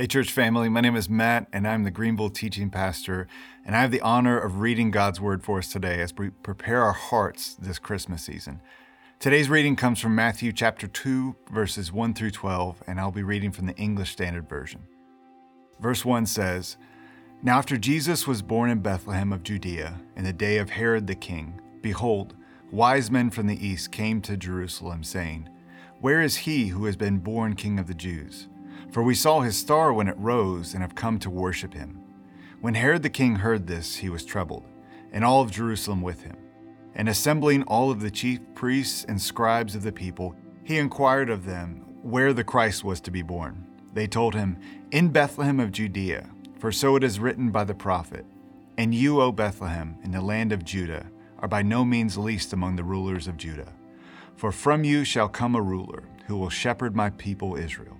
Hey, church family, my name is Matt, and I'm the Greenville teaching pastor. And I have the honor of reading God's word for us today as we prepare our hearts this Christmas season. Today's reading comes from Matthew chapter 2, verses 1 through 12, and I'll be reading from the English Standard Version. Verse 1 says Now after Jesus was born in Bethlehem of Judea, in the day of Herod the king, behold, wise men from the east came to Jerusalem, saying, Where is he who has been born king of the Jews? For we saw his star when it rose and have come to worship him. When Herod the king heard this, he was troubled, and all of Jerusalem with him. And assembling all of the chief priests and scribes of the people, he inquired of them where the Christ was to be born. They told him, In Bethlehem of Judea, for so it is written by the prophet, And you, O Bethlehem, in the land of Judah, are by no means least among the rulers of Judah. For from you shall come a ruler who will shepherd my people Israel.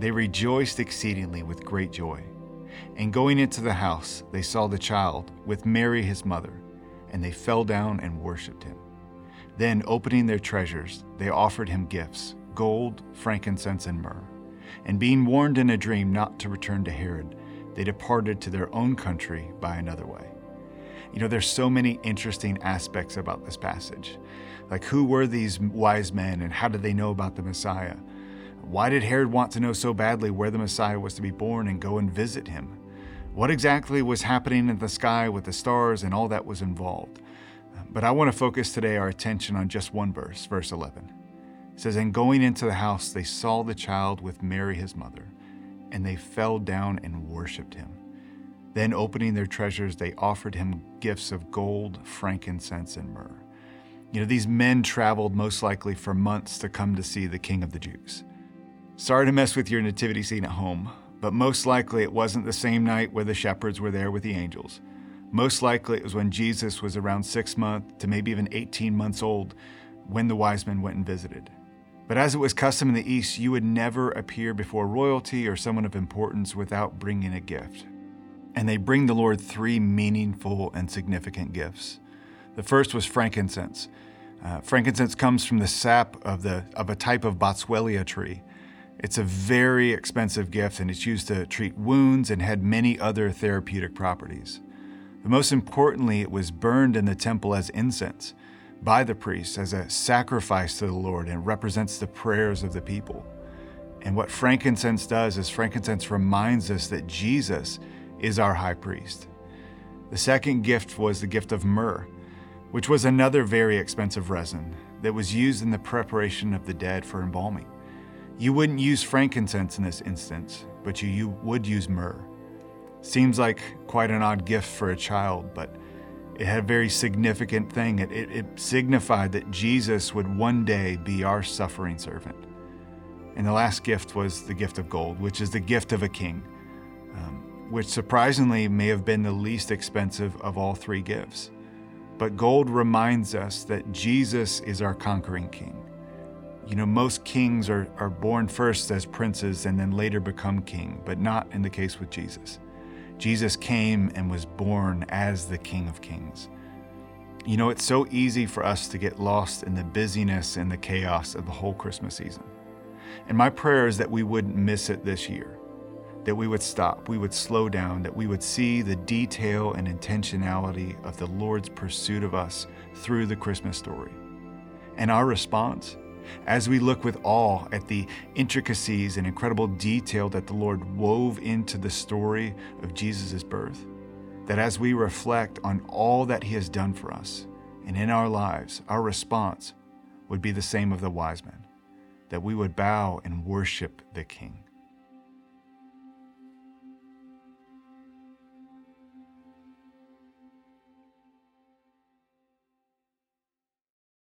they rejoiced exceedingly with great joy. And going into the house, they saw the child with Mary his mother, and they fell down and worshipped him. Then, opening their treasures, they offered him gifts gold, frankincense, and myrrh. And being warned in a dream not to return to Herod, they departed to their own country by another way. You know, there's so many interesting aspects about this passage. Like, who were these wise men and how did they know about the Messiah? Why did Herod want to know so badly where the Messiah was to be born and go and visit him? What exactly was happening in the sky with the stars and all that was involved? But I want to focus today our attention on just one verse, verse 11. It says, And going into the house, they saw the child with Mary his mother, and they fell down and worshipped him. Then, opening their treasures, they offered him gifts of gold, frankincense, and myrrh. You know, these men traveled most likely for months to come to see the King of the Jews. Sorry to mess with your nativity scene at home, but most likely it wasn't the same night where the shepherds were there with the angels. Most likely it was when Jesus was around six months to maybe even 18 months old when the wise men went and visited. But as it was custom in the East, you would never appear before royalty or someone of importance without bringing a gift. And they bring the Lord three meaningful and significant gifts. The first was frankincense. Uh, frankincense comes from the sap of, the, of a type of boswellia tree. It's a very expensive gift and it's used to treat wounds and had many other therapeutic properties. But most importantly, it was burned in the temple as incense by the priests as a sacrifice to the Lord and represents the prayers of the people. And what frankincense does is frankincense reminds us that Jesus is our high priest. The second gift was the gift of myrrh, which was another very expensive resin that was used in the preparation of the dead for embalming. You wouldn't use frankincense in this instance, but you, you would use myrrh. Seems like quite an odd gift for a child, but it had a very significant thing. It, it, it signified that Jesus would one day be our suffering servant. And the last gift was the gift of gold, which is the gift of a king, um, which surprisingly may have been the least expensive of all three gifts. But gold reminds us that Jesus is our conquering king. You know, most kings are, are born first as princes and then later become king, but not in the case with Jesus. Jesus came and was born as the King of Kings. You know, it's so easy for us to get lost in the busyness and the chaos of the whole Christmas season. And my prayer is that we wouldn't miss it this year, that we would stop, we would slow down, that we would see the detail and intentionality of the Lord's pursuit of us through the Christmas story. And our response as we look with awe at the intricacies and incredible detail that the Lord wove into the story of Jesus' birth, that as we reflect on all that He has done for us and in our lives, our response would be the same of the wise men, that we would bow and worship the King.